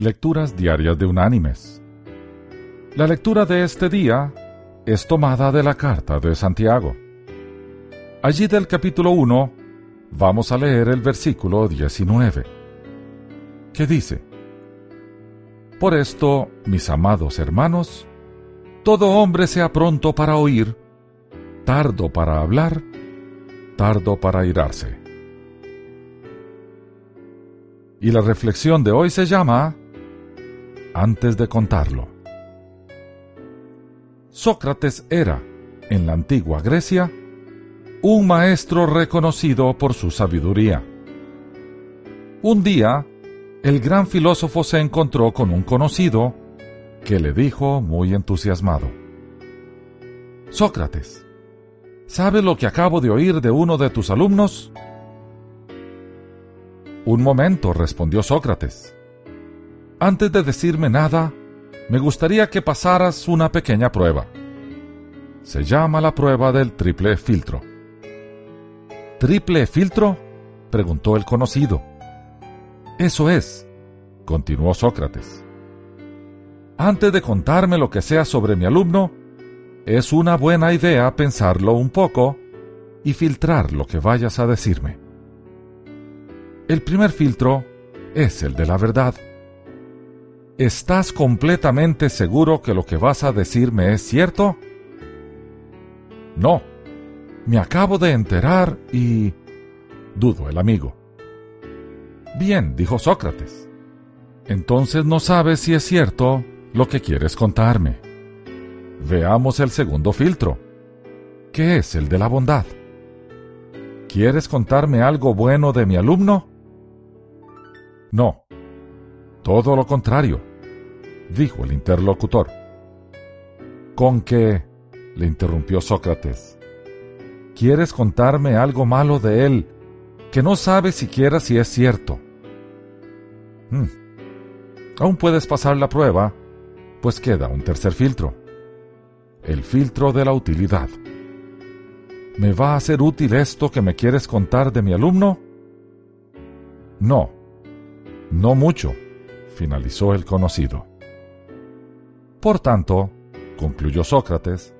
Lecturas Diarias de Unánimes. La lectura de este día es tomada de la carta de Santiago. Allí del capítulo 1 vamos a leer el versículo 19, que dice, Por esto, mis amados hermanos, todo hombre sea pronto para oír, tardo para hablar, tardo para irarse. Y la reflexión de hoy se llama antes de contarlo. Sócrates era, en la antigua Grecia, un maestro reconocido por su sabiduría. Un día, el gran filósofo se encontró con un conocido que le dijo muy entusiasmado, Sócrates, ¿sabes lo que acabo de oír de uno de tus alumnos? Un momento, respondió Sócrates. Antes de decirme nada, me gustaría que pasaras una pequeña prueba. Se llama la prueba del triple filtro. ¿Triple filtro? preguntó el conocido. Eso es, continuó Sócrates. Antes de contarme lo que sea sobre mi alumno, es una buena idea pensarlo un poco y filtrar lo que vayas a decirme. El primer filtro es el de la verdad. ¿Estás completamente seguro que lo que vas a decirme es cierto? No. Me acabo de enterar y... Dudo el amigo. Bien, dijo Sócrates. Entonces no sabes si es cierto lo que quieres contarme. Veamos el segundo filtro, que es el de la bondad. ¿Quieres contarme algo bueno de mi alumno? No, todo lo contrario dijo el interlocutor. ¿Con qué? le interrumpió Sócrates. ¿Quieres contarme algo malo de él que no sabes siquiera si es cierto? Hmm. Aún puedes pasar la prueba, pues queda un tercer filtro. El filtro de la utilidad. ¿Me va a ser útil esto que me quieres contar de mi alumno? No, no mucho, finalizó el conocido. Por tanto, concluyó Sócrates,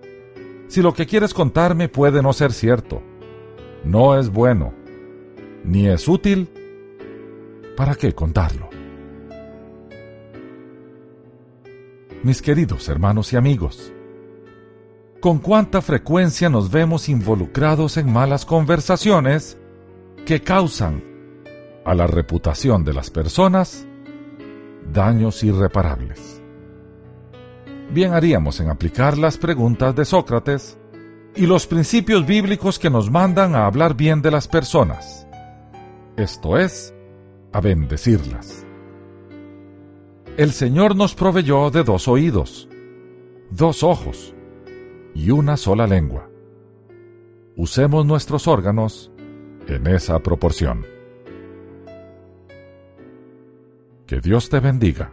si lo que quieres contarme puede no ser cierto, no es bueno, ni es útil, ¿para qué contarlo? Mis queridos hermanos y amigos, con cuánta frecuencia nos vemos involucrados en malas conversaciones que causan a la reputación de las personas daños irreparables bien haríamos en aplicar las preguntas de Sócrates y los principios bíblicos que nos mandan a hablar bien de las personas, esto es, a bendecirlas. El Señor nos proveyó de dos oídos, dos ojos y una sola lengua. Usemos nuestros órganos en esa proporción. Que Dios te bendiga.